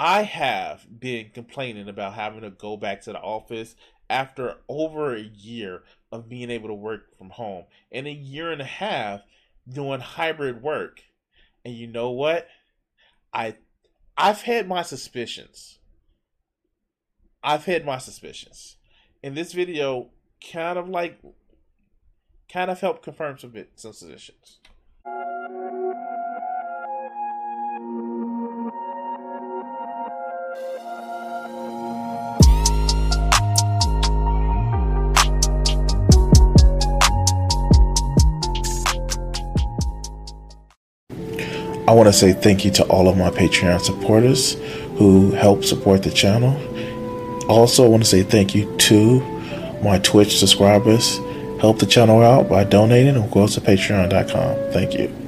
I have been complaining about having to go back to the office after over a year of being able to work from home and a year and a half doing hybrid work. And you know what? I I've had my suspicions. I've had my suspicions. And this video kind of like kind of helped confirm some bit some suspicions. I want to say thank you to all of my Patreon supporters who help support the channel. Also, I want to say thank you to my Twitch subscribers. Help the channel out by donating or go to patreon.com. Thank you.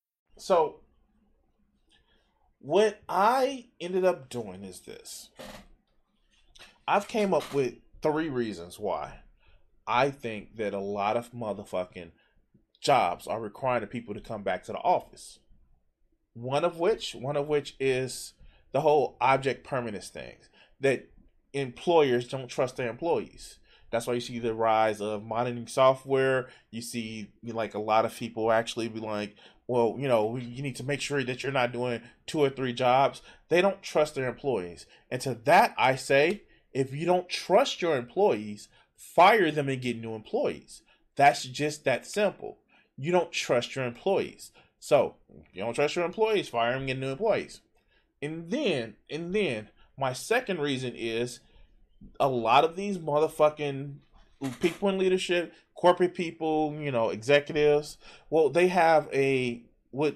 So, what I ended up doing is this. I've came up with three reasons why I think that a lot of motherfucking jobs are requiring people to come back to the office. One of which, one of which is the whole object permanence thing that employers don't trust their employees. That's why you see the rise of monitoring software. You see, like a lot of people actually be like, well, you know, you need to make sure that you're not doing two or three jobs. They don't trust their employees. And to that, I say, if you don't trust your employees, fire them and get new employees. That's just that simple. You don't trust your employees. So, you don't trust your employees, fire them and get new employees. And then, and then, my second reason is a lot of these motherfucking people in leadership, corporate people, you know, executives, well, they have a what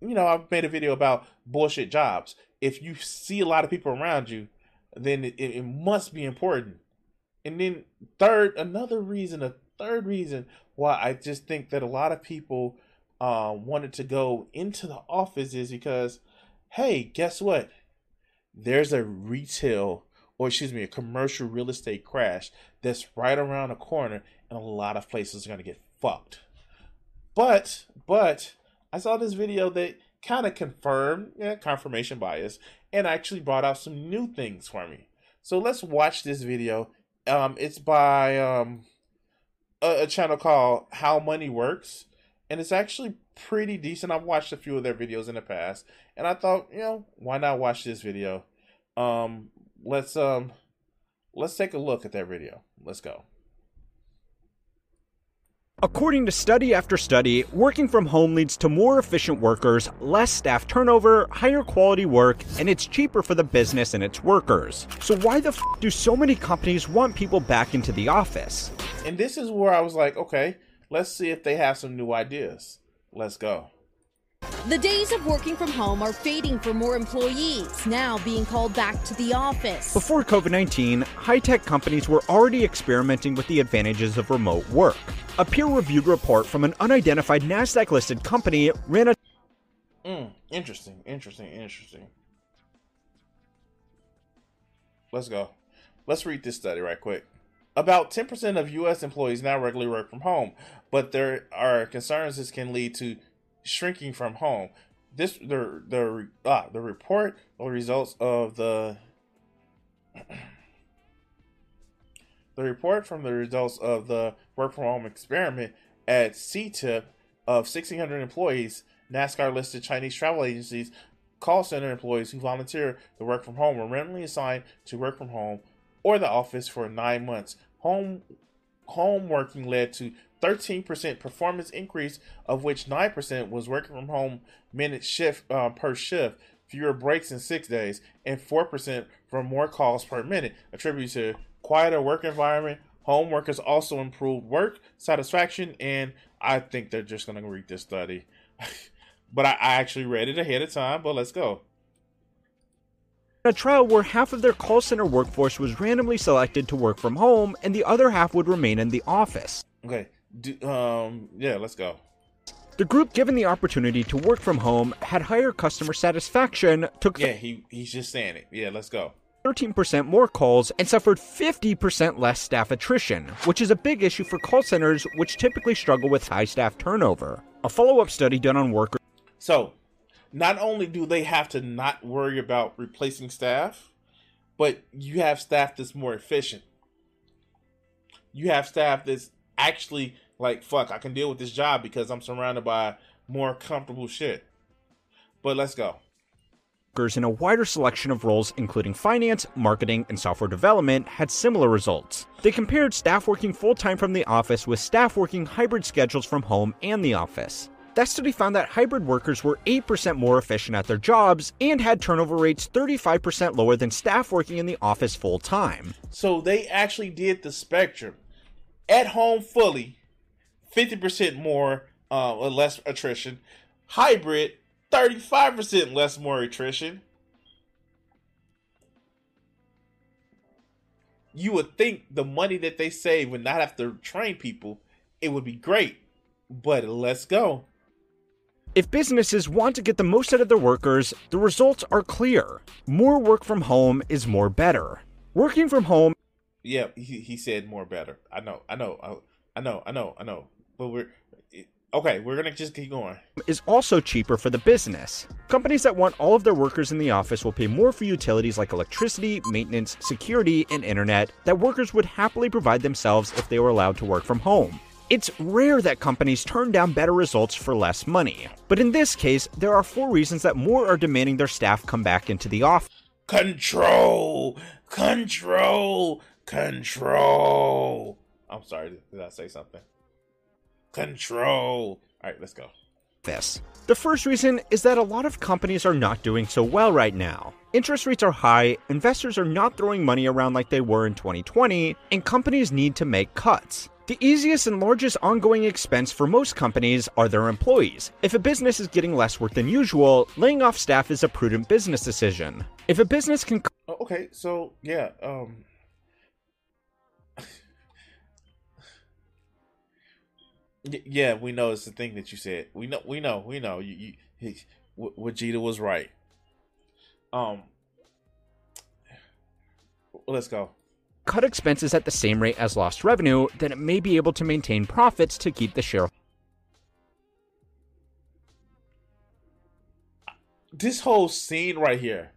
you know, I've made a video about bullshit jobs. If you see a lot of people around you, then it, it must be important. And then third, another reason, a third reason why I just think that a lot of people uh, wanted to go into the office is because, hey, guess what? There's a retail or excuse me, a commercial real estate crash that's right around the corner, and a lot of places are going to get fucked. But, but, I saw this video that kind of confirmed yeah, confirmation bias and actually brought out some new things for me. So let's watch this video. Um, it's by um, a, a channel called How Money Works, and it's actually pretty decent. I've watched a few of their videos in the past, and I thought, you know, why not watch this video? Um, let's um let's take a look at that video. Let's go. According to study after study, working from home leads to more efficient workers, less staff turnover, higher quality work, and it's cheaper for the business and its workers. So why the f- do so many companies want people back into the office? And this is where I was like, okay, let's see if they have some new ideas. Let's go. The days of working from home are fading for more employees, now being called back to the office. Before COVID 19, high tech companies were already experimenting with the advantages of remote work. A peer reviewed report from an unidentified NASDAQ listed company ran a. Mm, interesting, interesting, interesting. Let's go. Let's read this study right quick. About 10% of U.S. employees now regularly work from home, but there are concerns this can lead to shrinking from home. This the the ah the report or results of the the report from the results of the work from home experiment at Ctrip of 1,600 employees, NASCAR listed Chinese travel agencies, call center employees who volunteer to work from home were randomly assigned to work from home or the office for nine months. Home home working led to 13% performance increase, of which 9% was working from home minute shift uh, per shift, fewer breaks in six days, and 4% for more calls per minute, attributed to quieter work environment. Home workers also improved work satisfaction, and I think they're just going to read this study. but I, I actually read it ahead of time, but let's go. a trial where half of their call center workforce was randomly selected to work from home and the other half would remain in the office. Okay. Do, um. Yeah. Let's go. The group given the opportunity to work from home had higher customer satisfaction, took Yeah. He he's just saying it. Yeah. Let's go. 13% more calls, and suffered 50% less staff attrition, which is a big issue for call centers which typically struggle with high staff turnover. A follow up study done on workers So, not only do they have to not worry about replacing staff, but you have staff that's more efficient. You have staff that's actually like, fuck, I can deal with this job because I'm surrounded by more comfortable shit. But let's go. Workers in a wider selection of roles, including finance, marketing, and software development, had similar results. They compared staff working full time from the office with staff working hybrid schedules from home and the office. That study found that hybrid workers were 8% more efficient at their jobs and had turnover rates 35% lower than staff working in the office full time. So they actually did the spectrum. At home fully, 50% more uh, or less attrition. Hybrid, 35% less more attrition. You would think the money that they save would not have to train people. It would be great. But let's go. If businesses want to get the most out of their workers, the results are clear. More work from home is more better. Working from home Yeah, he, he said more better. I know, I know, I know, I know, I know. But we're okay. We're gonna just keep going. is also cheaper for the business. Companies that want all of their workers in the office will pay more for utilities like electricity, maintenance, security, and internet that workers would happily provide themselves if they were allowed to work from home. It's rare that companies turn down better results for less money. But in this case, there are four reasons that more are demanding their staff come back into the office. Control, control, control. I'm sorry. Did I say something? Control. All right, let's go. This. The first reason is that a lot of companies are not doing so well right now. Interest rates are high, investors are not throwing money around like they were in 2020, and companies need to make cuts. The easiest and largest ongoing expense for most companies are their employees. If a business is getting less work than usual, laying off staff is a prudent business decision. If a business can Oh, okay, so yeah, um, yeah, we know it's the thing that you said. We know, we know, we know. You, you, Vegeta was right. Um, let's go. cut expenses at the same rate as lost revenue, then it may be able to maintain profits to keep the share This whole scene right here,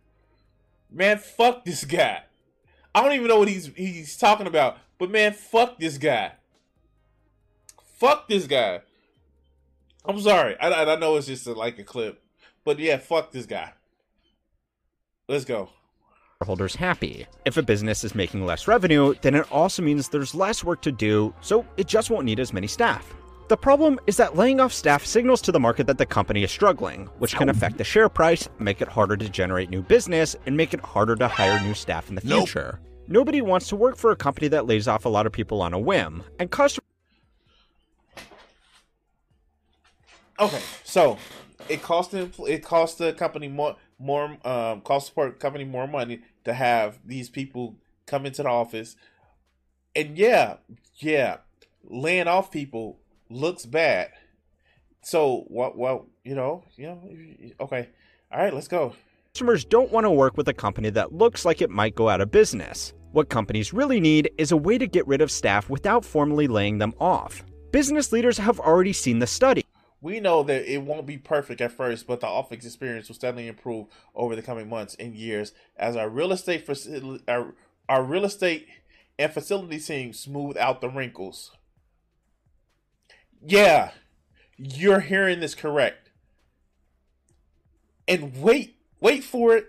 man, fuck this guy. I don't even know what he's he's talking about, but man, fuck this guy. Fuck this guy. I'm sorry. I, I know it's just a, like a clip, but yeah, fuck this guy. Let's go. shareholders happy. If a business is making less revenue, then it also means there's less work to do, so it just won't need as many staff. The problem is that laying off staff signals to the market that the company is struggling, which can affect the share price, make it harder to generate new business, and make it harder to hire new staff in the future. Nobody wants to work for a company that lays off a lot of people on a whim, and customers Okay, so it cost the it cost the company more more um cost support company more money to have these people come into the office, and yeah, yeah, laying off people looks bad. So what? Well, you know, you know, okay, all right, let's go. Customers don't want to work with a company that looks like it might go out of business. What companies really need is a way to get rid of staff without formally laying them off. Business leaders have already seen the study. We know that it won't be perfect at first, but the office experience will steadily improve over the coming months and years as our real estate facility, our, our real estate and facility team smooth out the wrinkles. Yeah, you're hearing this correct. And wait, wait for it.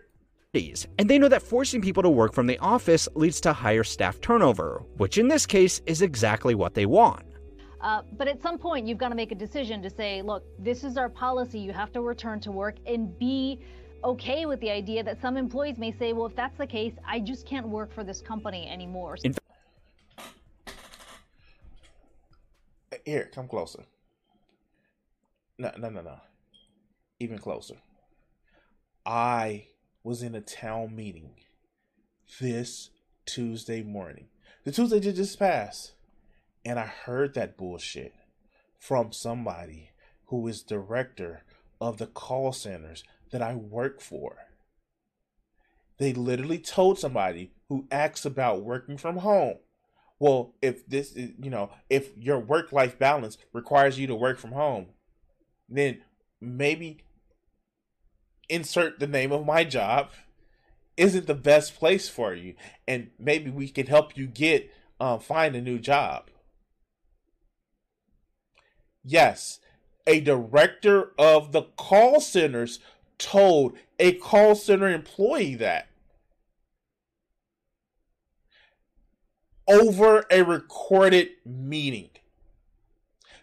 And they know that forcing people to work from the office leads to higher staff turnover, which in this case is exactly what they want. Uh, but at some point, you've got to make a decision to say, look, this is our policy. You have to return to work and be okay with the idea that some employees may say, well, if that's the case, I just can't work for this company anymore. In- Here, come closer. No, no, no, no. Even closer. I was in a town meeting this Tuesday morning. The Tuesday just passed. And I heard that bullshit from somebody who is director of the call centers that I work for. They literally told somebody who asks about working from home. Well, if this is, you know, if your work life balance requires you to work from home, then maybe insert the name of my job isn't the best place for you and maybe we can help you get um, find a new job yes a director of the call centers told a call center employee that. Over a recorded meeting.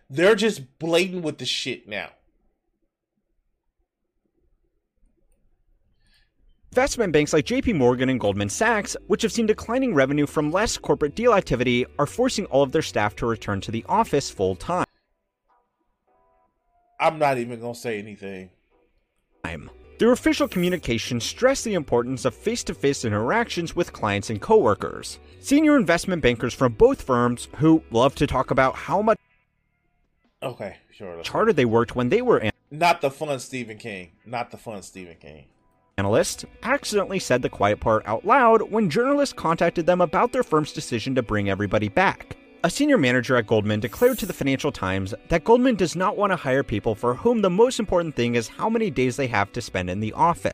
They're just blatant with the shit now. Investment banks like JP Morgan and Goldman Sachs, which have seen declining revenue from less corporate deal activity, are forcing all of their staff to return to the office full time. I'm not even going to say anything. Their official communication stressed the importance of face to face interactions with clients and coworkers. Senior investment bankers from both firms, who love to talk about how much okay, sure. harder they worked when they were in. not the fun Stephen King, not the fun Stephen King analyst accidentally said the quiet part out loud when journalists contacted them about their firm's decision to bring everybody back. A senior manager at Goldman declared to the Financial Times that Goldman does not want to hire people for whom the most important thing is how many days they have to spend in the office.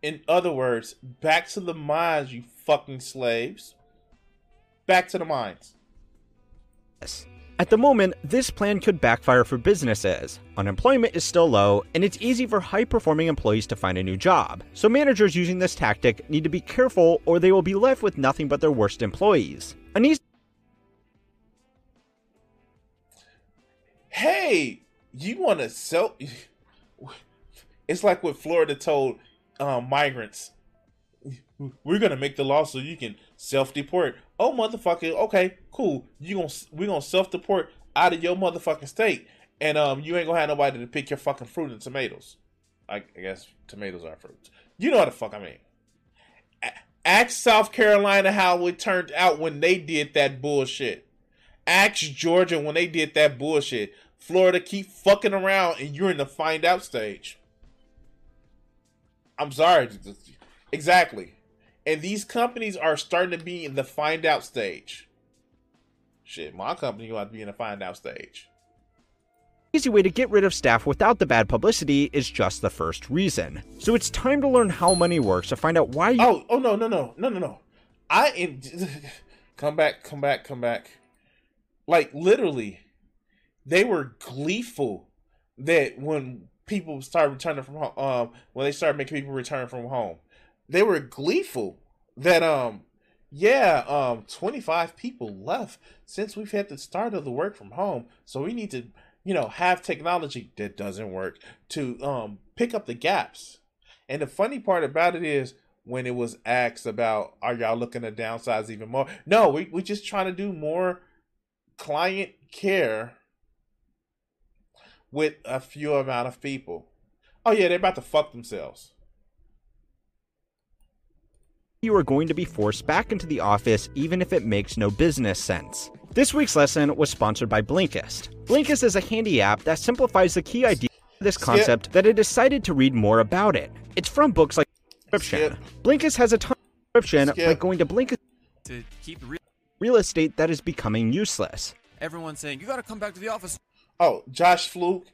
In other words, back to the mines, you fucking slaves. Back to the mines. Yes. At the moment, this plan could backfire for businesses. Unemployment is still low, and it's easy for high performing employees to find a new job. So, managers using this tactic need to be careful or they will be left with nothing but their worst employees. An easy hey, you want to sell? It's like what Florida told um, migrants we're gonna make the law so you can self deport. Oh motherfucker, okay, cool. You gonna we gonna self deport out of your motherfucking state, and um, you ain't gonna have nobody to pick your fucking fruit and tomatoes. I, I guess tomatoes are fruits. You know what the fuck I mean. Ask South Carolina how it turned out when they did that bullshit. Ask Georgia when they did that bullshit. Florida keep fucking around and you're in the find out stage. I'm sorry. Exactly. And these companies are starting to be in the find out stage. Shit, my company will have to be in the find out stage. Easy way to get rid of staff without the bad publicity is just the first reason. So it's time to learn how money works to find out why you Oh, oh no, no, no. No, no, no. I in come back, come back, come back. Like literally they were gleeful that when people started returning from home um when they started making people return from home. They were gleeful that um yeah um 25 people left since we've had the start of the work from home. So we need to you know have technology that doesn't work to um pick up the gaps. And the funny part about it is when it was asked about are y'all looking to downsize even more? No we we just trying to do more client care with a few amount of people oh yeah they're about to fuck themselves you are going to be forced back into the office even if it makes no business sense. This week's lesson was sponsored by Blinkist. Blinkist is a handy app that simplifies the key idea of this concept that I decided to read more about it. It's from books like Subscription. Blinkist has a ton of subscription, Skip. like going to Blinkist to keep real-, real estate that is becoming useless. Everyone's saying, you got to come back to the office. Oh, Josh Fluke.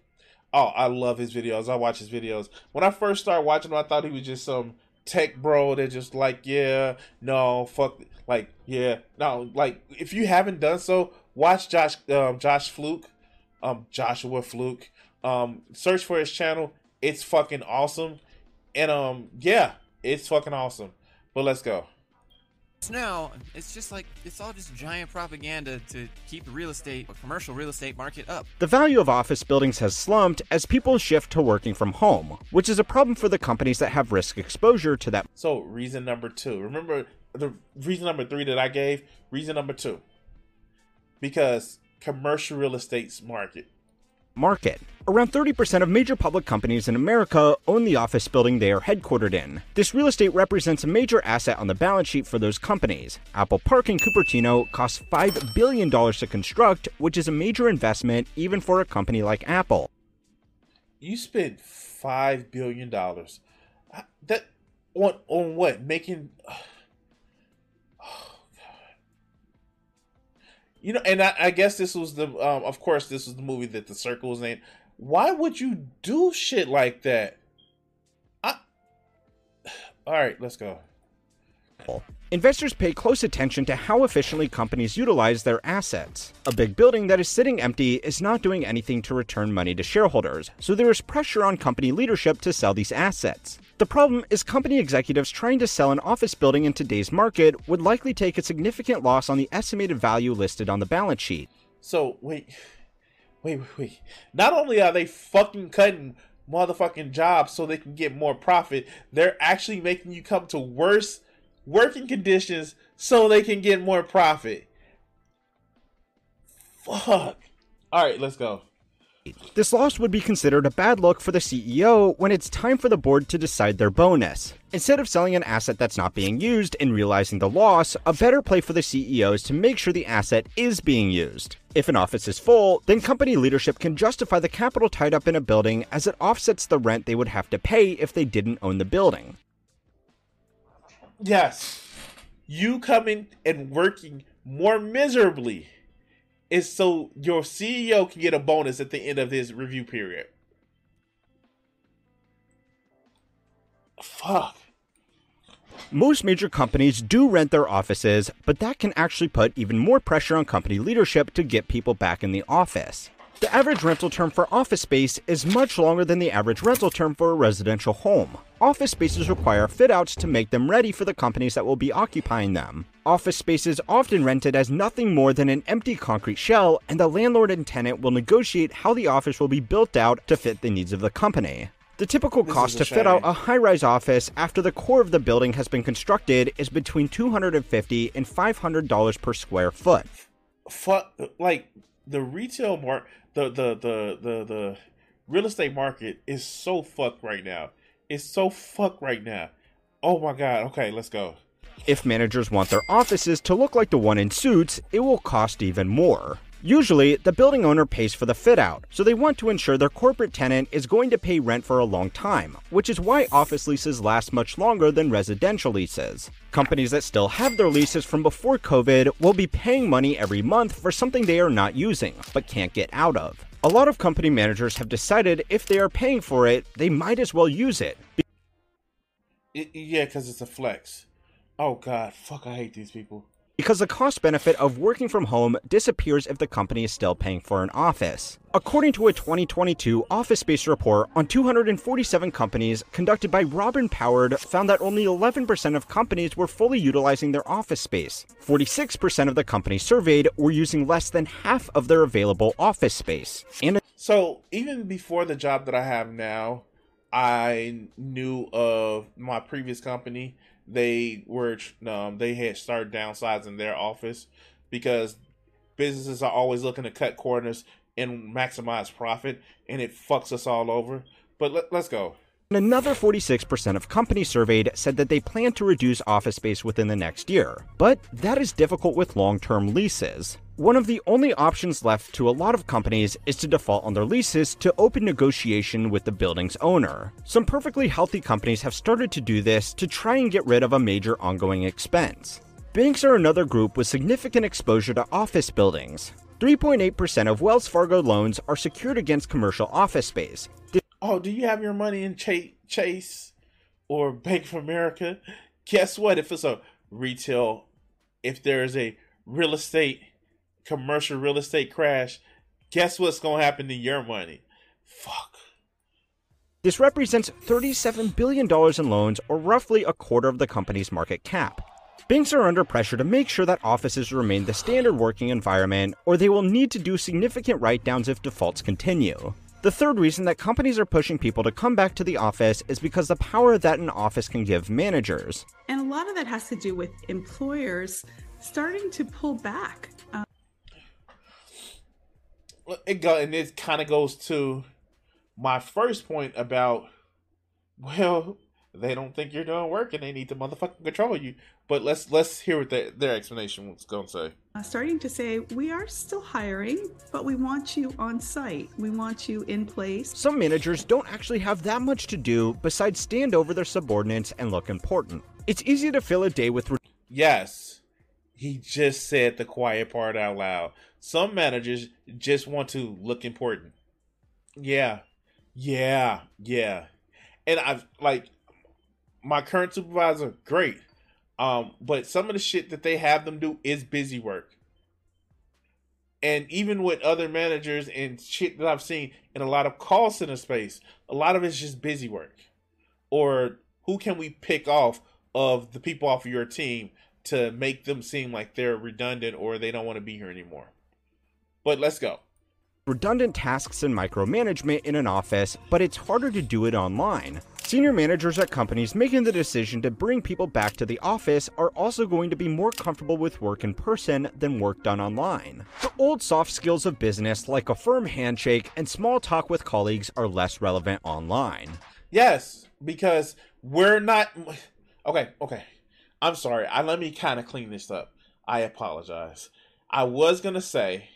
Oh, I love his videos. I watch his videos. When I first started watching him, I thought he was just some tech bro they're just like yeah no fuck like yeah no like if you haven't done so watch josh um, josh fluke um joshua fluke um search for his channel it's fucking awesome and um yeah it's fucking awesome but let's go now it's just like it's all just giant propaganda to keep the real estate commercial real estate market up. The value of office buildings has slumped as people shift to working from home which is a problem for the companies that have risk exposure to that. So reason number two remember the reason number three that i gave? Reason number two because commercial real estate's market market. Around 30% of major public companies in America own the office building they are headquartered in. This real estate represents a major asset on the balance sheet for those companies. Apple Park in Cupertino costs $5 billion to construct, which is a major investment even for a company like Apple. You spent $5 billion. That on on what? Making You know, and I, I, guess this was the, um, of course, this was the movie that the circle was named why would you do shit like that? I... All right, let's go. Investors pay close attention to how efficiently companies utilize their assets. A big building that is sitting empty is not doing anything to return money to shareholders, so there is pressure on company leadership to sell these assets. The problem is company executives trying to sell an office building in today's market would likely take a significant loss on the estimated value listed on the balance sheet. So, wait, wait, wait, wait. Not only are they fucking cutting motherfucking jobs so they can get more profit, they're actually making you come to worse working conditions so they can get more profit. Fuck. All right, let's go. This loss would be considered a bad look for the CEO when it's time for the board to decide their bonus. Instead of selling an asset that's not being used and realizing the loss, a better play for the CEO is to make sure the asset is being used. If an office is full, then company leadership can justify the capital tied up in a building as it offsets the rent they would have to pay if they didn't own the building. Yes. You coming and working more miserably is so your CEO can get a bonus at the end of his review period. Fuck. Most major companies do rent their offices, but that can actually put even more pressure on company leadership to get people back in the office. The average rental term for office space is much longer than the average rental term for a residential home. Office spaces require fit outs to make them ready for the companies that will be occupying them. Office space is often rented as nothing more than an empty concrete shell, and the landlord and tenant will negotiate how the office will be built out to fit the needs of the company. The typical this cost to shame. fit out a high rise office after the core of the building has been constructed is between 250 and $500 per square foot. Fuck, like the retail market the the the the the real estate market is so fucked right now. It's so fucked right now. Oh my god. Okay, let's go. If managers want their offices to look like the one in Suits, it will cost even more. Usually, the building owner pays for the fit out, so they want to ensure their corporate tenant is going to pay rent for a long time, which is why office leases last much longer than residential leases. Companies that still have their leases from before COVID will be paying money every month for something they are not using, but can't get out of. A lot of company managers have decided if they are paying for it, they might as well use it. it yeah, because it's a flex. Oh god, fuck, I hate these people because the cost benefit of working from home disappears if the company is still paying for an office. According to a 2022 Office Space report on 247 companies conducted by Robin Powered found that only 11% of companies were fully utilizing their office space. 46% of the companies surveyed were using less than half of their available office space. And so, even before the job that I have now, I knew of my previous company they were um, they had started downsizing their office because businesses are always looking to cut corners and maximize profit, and it fucks us all over. But let, let's go. Another 46% of companies surveyed said that they plan to reduce office space within the next year. But that is difficult with long term leases. One of the only options left to a lot of companies is to default on their leases to open negotiation with the building's owner. Some perfectly healthy companies have started to do this to try and get rid of a major ongoing expense. Banks are another group with significant exposure to office buildings. 3.8% of Wells Fargo loans are secured against commercial office space, oh, do you have your money in Ch- Chase or Bank of America? Guess what? If it's a retail, if there's a real estate, commercial real estate crash, guess what's going to happen to your money? Fuck. This represents $37 billion in loans, or roughly a quarter of the company's market cap. Banks are under pressure to make sure that offices remain the standard working environment, or they will need to do significant write downs if defaults continue. The third reason that companies are pushing people to come back to the office is because the power that an office can give managers. And a lot of that has to do with employers starting to pull back. Um, it go and it kind of goes to my first point about well they don't think you're doing work and they need to motherfucking control you. But let's let's hear what their, their explanation was going to say. Uh, starting to say we are still hiring but we want you on site. We want you in place. Some managers don't actually have that much to do besides stand over their subordinates and look important. It's easy to fill a day with yes. He just said the quiet part out loud. Some managers just want to look important. Yeah. Yeah. Yeah. And i've like my current supervisor, great. Um, but some of the shit that they have them do is busy work. And even with other managers and shit that I've seen in a lot of call center space, a lot of it's just busy work. Or who can we pick off of the people off of your team to make them seem like they're redundant or they don't want to be here anymore? But let's go redundant tasks and micromanagement in an office, but it's harder to do it online. Senior managers at companies making the decision to bring people back to the office are also going to be more comfortable with work in person than work done online. The old soft skills of business, like a firm handshake and small talk with colleagues, are less relevant online. Yes, because we're not. Okay, okay. I'm sorry. I let me kind of clean this up. I apologize. I was gonna say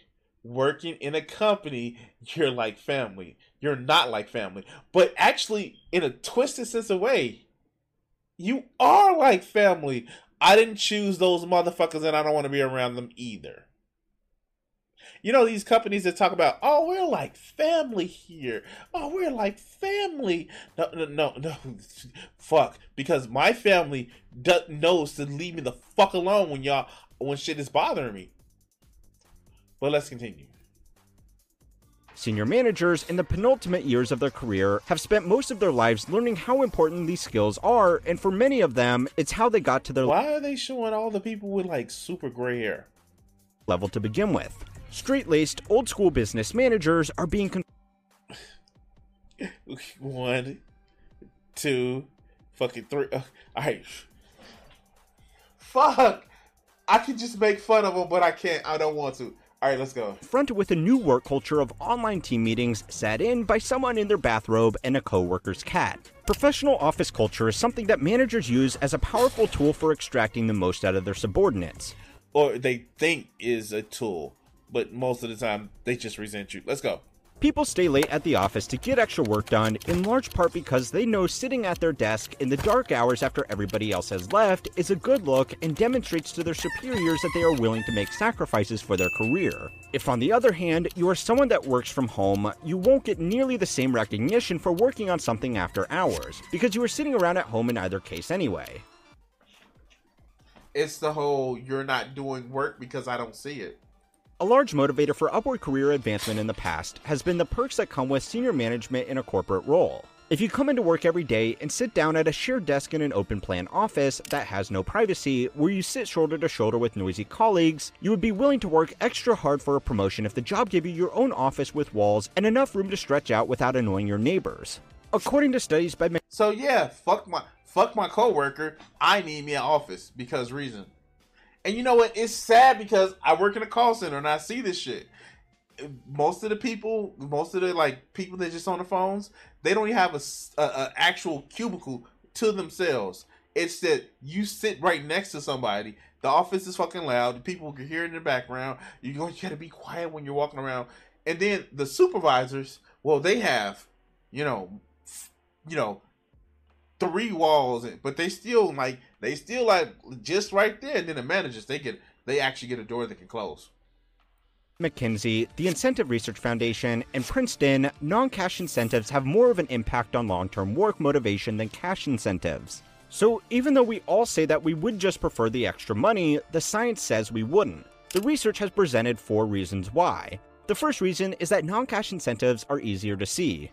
working in a company, you're like family. You're not like family. But actually, in a twisted sense of way, you are like family. I didn't choose those motherfuckers and I don't want to be around them either. You know, these companies that talk about, oh, we're like family here. Oh, we're like family. No, no, no, no. Fuck. Because my family knows to leave me the fuck alone when y'all, when shit is bothering me. But let's continue. Senior managers in the penultimate years of their career have spent most of their lives learning how important these skills are, and for many of them, it's how they got to their. Level Why are they showing all the people with like super gray hair? Level to begin with. Straight laced, old school business managers are being. Con- One, two, fucking three. Uh, all right. Fuck! I can just make fun of them, but I can't. I don't want to. All right, let's go. Fronted with a new work culture of online team meetings sat in by someone in their bathrobe and a coworker's cat. Professional office culture is something that managers use as a powerful tool for extracting the most out of their subordinates. Or they think is a tool, but most of the time they just resent you. Let's go. People stay late at the office to get extra work done, in large part because they know sitting at their desk in the dark hours after everybody else has left is a good look and demonstrates to their superiors that they are willing to make sacrifices for their career. If, on the other hand, you are someone that works from home, you won't get nearly the same recognition for working on something after hours, because you are sitting around at home in either case anyway. It's the whole you're not doing work because I don't see it. A large motivator for upward career advancement in the past has been the perks that come with senior management in a corporate role. If you come into work every day and sit down at a shared desk in an open plan office that has no privacy, where you sit shoulder to shoulder with noisy colleagues, you would be willing to work extra hard for a promotion if the job gave you your own office with walls and enough room to stretch out without annoying your neighbors. According to studies by So yeah, fuck my fuck my coworker, I need me an office because reason. And you know what? It's sad because I work in a call center and I see this shit. Most of the people, most of the like people that just on the phones, they don't even have a, a, a actual cubicle to themselves. It's that you sit right next to somebody. The office is fucking loud. The people can hear in the background. You you gotta be quiet when you're walking around. And then the supervisors, well, they have, you know, you know, three walls, but they still like they still like just right there. And then the managers they get they actually get a door that can close. McKinsey, the Incentive Research Foundation, and Princeton, non cash incentives have more of an impact on long term work motivation than cash incentives. So, even though we all say that we would just prefer the extra money, the science says we wouldn't. The research has presented four reasons why. The first reason is that non cash incentives are easier to see.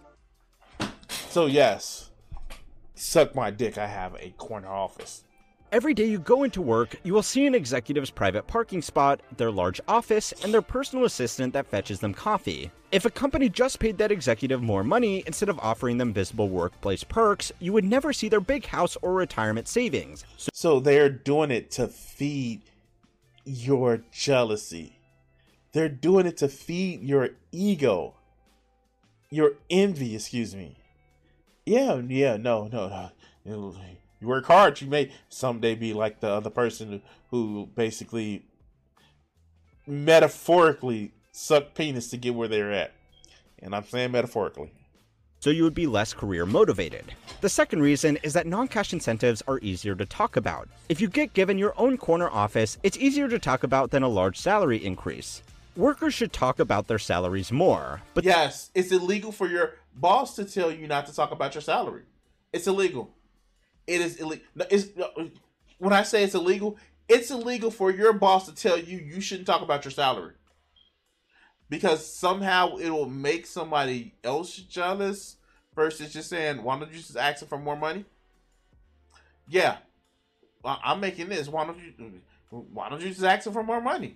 So, yes, suck my dick, I have a corner office. Every day you go into work, you will see an executive's private parking spot, their large office, and their personal assistant that fetches them coffee. If a company just paid that executive more money instead of offering them visible workplace perks, you would never see their big house or retirement savings. So, so they're doing it to feed your jealousy. They're doing it to feed your ego, your envy. Excuse me. Yeah, yeah, no, no, no. You work hard, you may someday be like the other person who basically metaphorically suck penis to get where they're at. And I'm saying metaphorically. So you would be less career motivated. The second reason is that non cash incentives are easier to talk about. If you get given your own corner office, it's easier to talk about than a large salary increase. Workers should talk about their salaries more. But yes, it's illegal for your boss to tell you not to talk about your salary. It's illegal. It is illegal. When I say it's illegal, it's illegal for your boss to tell you you shouldn't talk about your salary because somehow it will make somebody else jealous versus just saying, "Why don't you just ask for more money?" Yeah, I'm making this. Why don't you? Why don't you just ask for more money?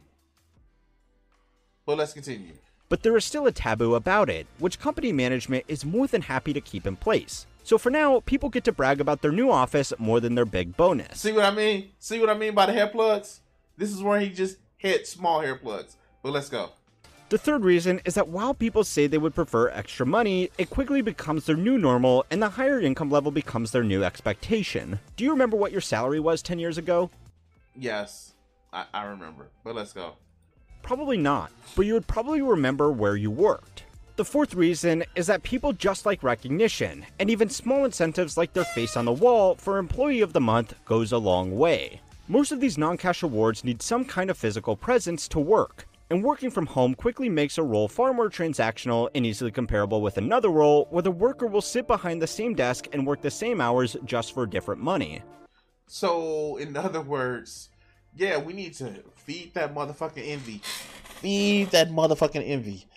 But let's continue. But there is still a taboo about it, which company management is more than happy to keep in place. So for now, people get to brag about their new office more than their big bonus. See what I mean? See what I mean by the hair plugs? This is where he just hit small hair plugs. But let's go. The third reason is that while people say they would prefer extra money, it quickly becomes their new normal and the higher income level becomes their new expectation. Do you remember what your salary was 10 years ago? Yes, I, I remember. But let's go. Probably not, but you would probably remember where you worked. The fourth reason is that people just like recognition, and even small incentives like their face on the wall for Employee of the Month goes a long way. Most of these non cash awards need some kind of physical presence to work, and working from home quickly makes a role far more transactional and easily comparable with another role where the worker will sit behind the same desk and work the same hours just for different money. So, in other words, yeah, we need to feed that motherfucking envy. Feed that motherfucking envy.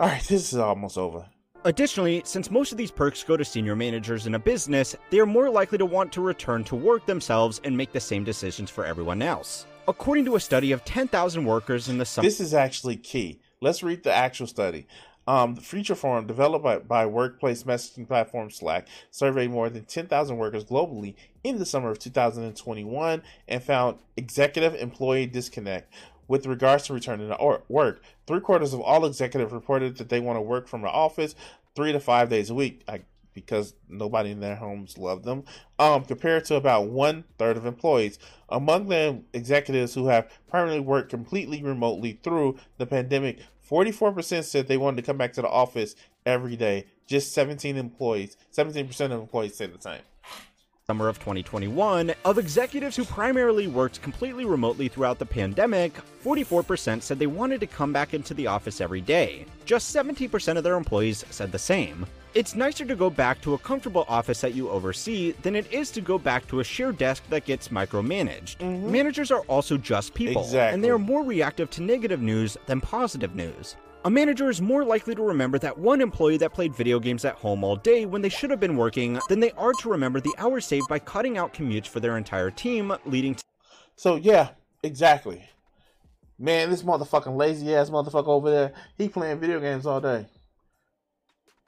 All right, this is almost over. Additionally, since most of these perks go to senior managers in a business, they are more likely to want to return to work themselves and make the same decisions for everyone else. According to a study of 10,000 workers in the summer. This is actually key. Let's read the actual study. Um, the Future Forum, developed by, by workplace messaging platform Slack, surveyed more than 10,000 workers globally in the summer of 2021 and found executive employee disconnect with regards to returning to work. Three quarters of all executives reported that they want to work from the office three to five days a week. I, because nobody in their homes love them, um, compared to about one third of employees. Among them, executives who have permanently worked completely remotely through the pandemic, 44% said they wanted to come back to the office every day. Just 17 employees, 17% of employees say the same summer of 2021, of executives who primarily worked completely remotely throughout the pandemic, 44% said they wanted to come back into the office every day. Just 17% of their employees said the same. It's nicer to go back to a comfortable office that you oversee than it is to go back to a shared desk that gets micromanaged. Mm-hmm. Managers are also just people, exactly. and they are more reactive to negative news than positive news. A manager is more likely to remember that one employee that played video games at home all day when they should have been working than they are to remember the hours saved by cutting out commutes for their entire team, leading to. So, yeah, exactly. Man, this motherfucking lazy ass motherfucker over there, he playing video games all day.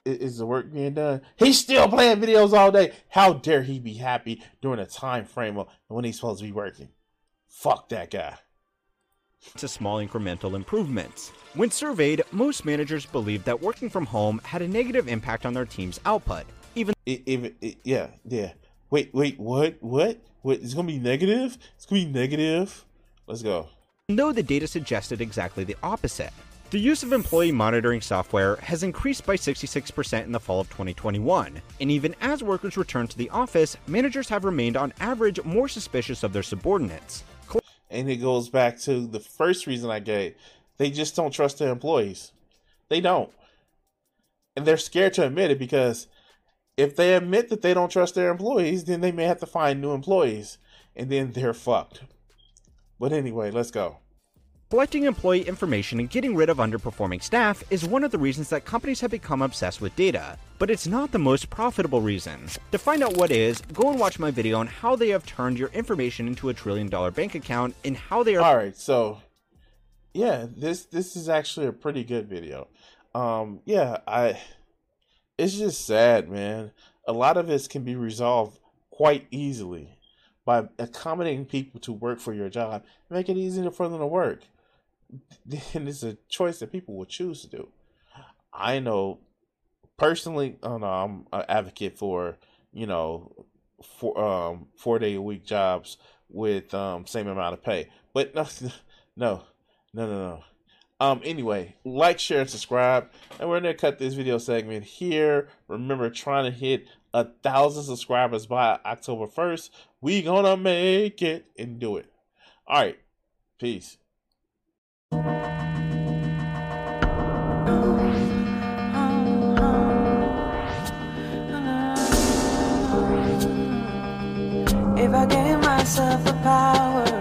Is the work being done? He's still playing videos all day. How dare he be happy during a time frame of when he's supposed to be working? Fuck that guy to small incremental improvements. When surveyed, most managers believed that working from home had a negative impact on their team's output. Even, even yeah, yeah. Wait, wait, what? What? What? It's gonna be negative? It's gonna be negative. Let's go. Though the data suggested exactly the opposite. The use of employee monitoring software has increased by 66% in the fall of 2021, and even as workers return to the office, managers have remained on average more suspicious of their subordinates and it goes back to the first reason I gave. They just don't trust their employees. They don't. And they're scared to admit it because if they admit that they don't trust their employees, then they may have to find new employees and then they're fucked. But anyway, let's go. Collecting employee information and getting rid of underperforming staff is one of the reasons that companies have become obsessed with data, but it's not the most profitable reason. To find out what is, go and watch my video on how they have turned your information into a trillion dollar bank account and how they are All right, so yeah, this this is actually a pretty good video. Um yeah, I it's just sad, man. A lot of this can be resolved quite easily by accommodating people to work for your job. Make it easier for them to work then it's a choice that people will choose to do. I know personally, don't know, I'm an advocate for, you know, four um four day a week jobs with um same amount of pay. But no no no no no. Um anyway, like, share, and subscribe. And we're gonna cut this video segment here. Remember trying to hit a thousand subscribers by October 1st. We gonna make it and do it. Alright. Peace. If I gave myself the power